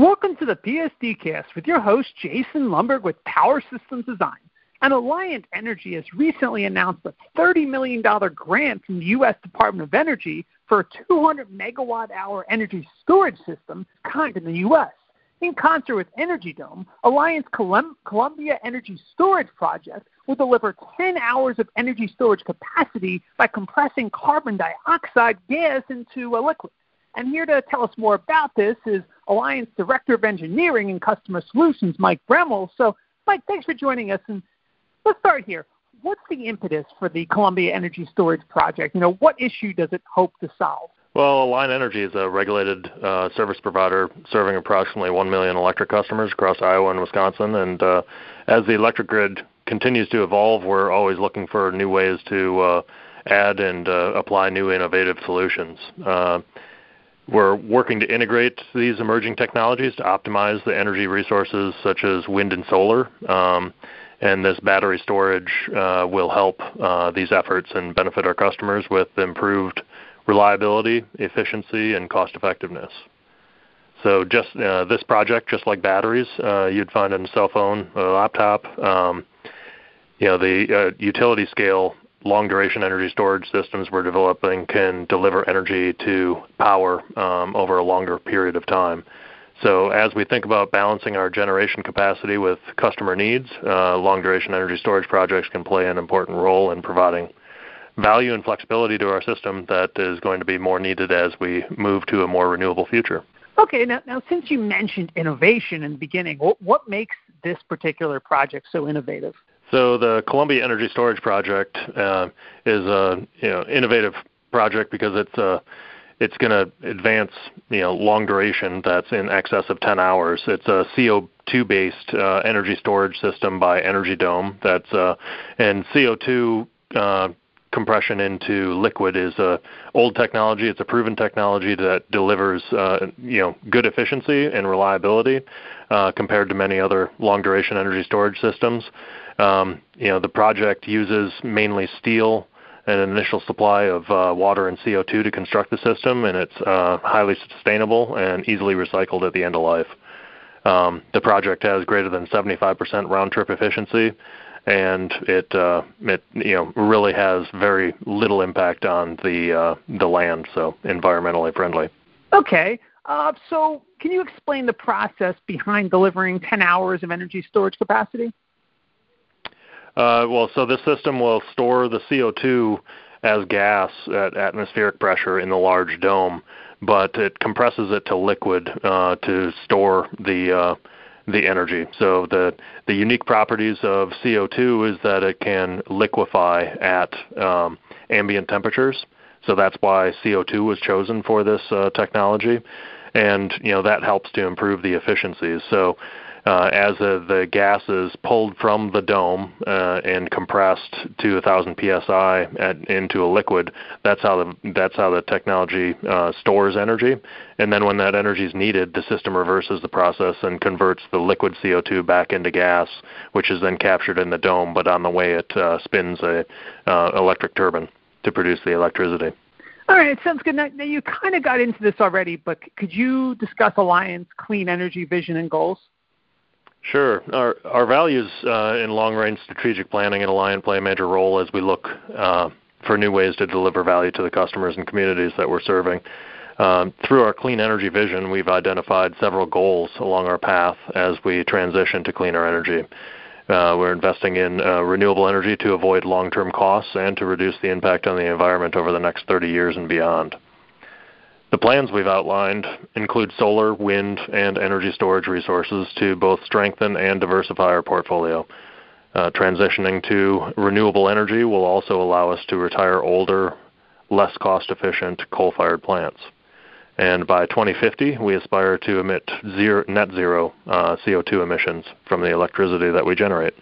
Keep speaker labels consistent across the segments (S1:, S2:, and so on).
S1: Welcome to the PSD Cast with your host, Jason Lomberg with Power Systems Design. And Alliant Energy has recently announced a $30 million grant from the U.S. Department of Energy for a 200 megawatt hour energy storage system kind in the U.S. In concert with Energy Dome, Alliant's Colum- Columbia Energy Storage Project will deliver 10 hours of energy storage capacity by compressing carbon dioxide gas into a liquid. And here to tell us more about this is Alliant's Director of Engineering and Customer Solutions, Mike Bremmel. So, Mike, thanks for joining us. And let's start here. What's the impetus for the Columbia Energy Storage Project? You know, what issue does it hope to solve?
S2: Well, Alliant Energy is a regulated uh, service provider serving approximately 1 million electric customers across Iowa and Wisconsin. And uh, as the electric grid continues to evolve, we're always looking for new ways to uh, add and uh, apply new innovative solutions. We're working to integrate these emerging technologies to optimize the energy resources such as wind and solar. Um, and this battery storage uh, will help uh, these efforts and benefit our customers with improved reliability, efficiency, and cost effectiveness. So, just uh, this project, just like batteries, uh, you'd find in a cell phone, a laptop. Um, you know, the uh, utility scale long duration energy storage systems we're developing can deliver energy to power um, over a longer period of time. So as we think about balancing our generation capacity with customer needs, uh, long duration energy storage projects can play an important role in providing value and flexibility to our system that is going to be more needed as we move to a more renewable future.
S1: Okay, now, now since you mentioned innovation in the beginning, what, what makes this particular project so innovative?
S2: So the Columbia Energy Storage Project uh, is a you know innovative project because it's a uh, it's going to advance you know long duration that's in excess of 10 hours. It's a CO2 based uh, energy storage system by Energy Dome. That's uh, and CO2 uh, compression into liquid is a old technology. It's a proven technology that delivers uh, you know good efficiency and reliability uh, compared to many other long duration energy storage systems. Um, you know, the project uses mainly steel and an initial supply of uh, water and CO2 to construct the system, and it's uh, highly sustainable and easily recycled at the end of life. Um, the project has greater than 75% round trip efficiency, and it uh, it you know really has very little impact on the uh, the land, so environmentally friendly.
S1: Okay. Uh, so, can you explain the process behind delivering 10 hours of energy storage capacity?
S2: Uh, well, so this system will store the CO2 as gas at atmospheric pressure in the large dome, but it compresses it to liquid uh, to store the uh, the energy. So the the unique properties of CO2 is that it can liquefy at um, ambient temperatures. So that's why CO2 was chosen for this uh, technology, and you know that helps to improve the efficiencies. So uh, as uh, the gas is pulled from the dome uh, and compressed to 1,000 psi at, into a liquid. That's how the that's how the technology uh, stores energy. And then when that energy is needed, the system reverses the process and converts the liquid CO2 back into gas, which is then captured in the dome. But on the way, it uh, spins a uh, electric turbine to produce the electricity.
S1: All right, sounds good. Now you kind of got into this already, but could you discuss Alliant's clean energy vision and goals?
S2: Sure. Our our values uh, in long range strategic planning and Alliant play a major role as we look uh, for new ways to deliver value to the customers and communities that we're serving. Um, through our clean energy vision, we've identified several goals along our path as we transition to cleaner energy. Uh, we're investing in uh, renewable energy to avoid long term costs and to reduce the impact on the environment over the next 30 years and beyond. The plans we've outlined include solar, wind, and energy storage resources to both strengthen and diversify our portfolio. Uh, transitioning to renewable energy will also allow us to retire older, less cost efficient coal fired plants. And by 2050, we aspire to emit zero, net zero uh, CO2 emissions from the electricity that we generate.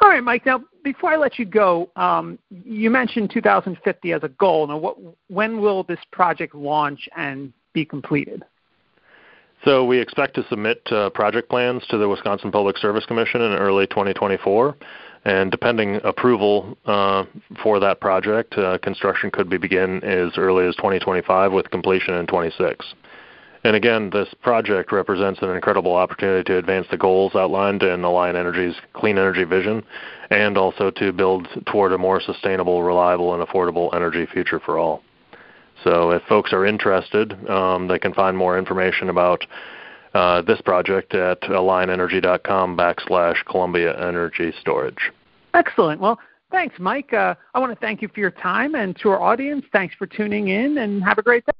S1: All right, Mike. Now, before I let you go, um, you mentioned 2050 as a goal. Now, what, when will this project launch and be completed?
S2: So we expect to submit uh, project plans to the Wisconsin Public Service Commission in early 2024, and depending approval uh, for that project, uh, construction could be begin as early as 2025 with completion in 26. And again, this project represents an incredible opportunity to advance the goals outlined in Alliant Energy's clean energy vision and also to build toward a more sustainable, reliable, and affordable energy future for all. So if folks are interested, um, they can find more information about uh, this project at alliantenergy.com backslash Columbia Energy Storage.
S1: Excellent. Well, thanks, Mike. Uh, I want to thank you for your time, and to our audience, thanks for tuning in, and have a great day.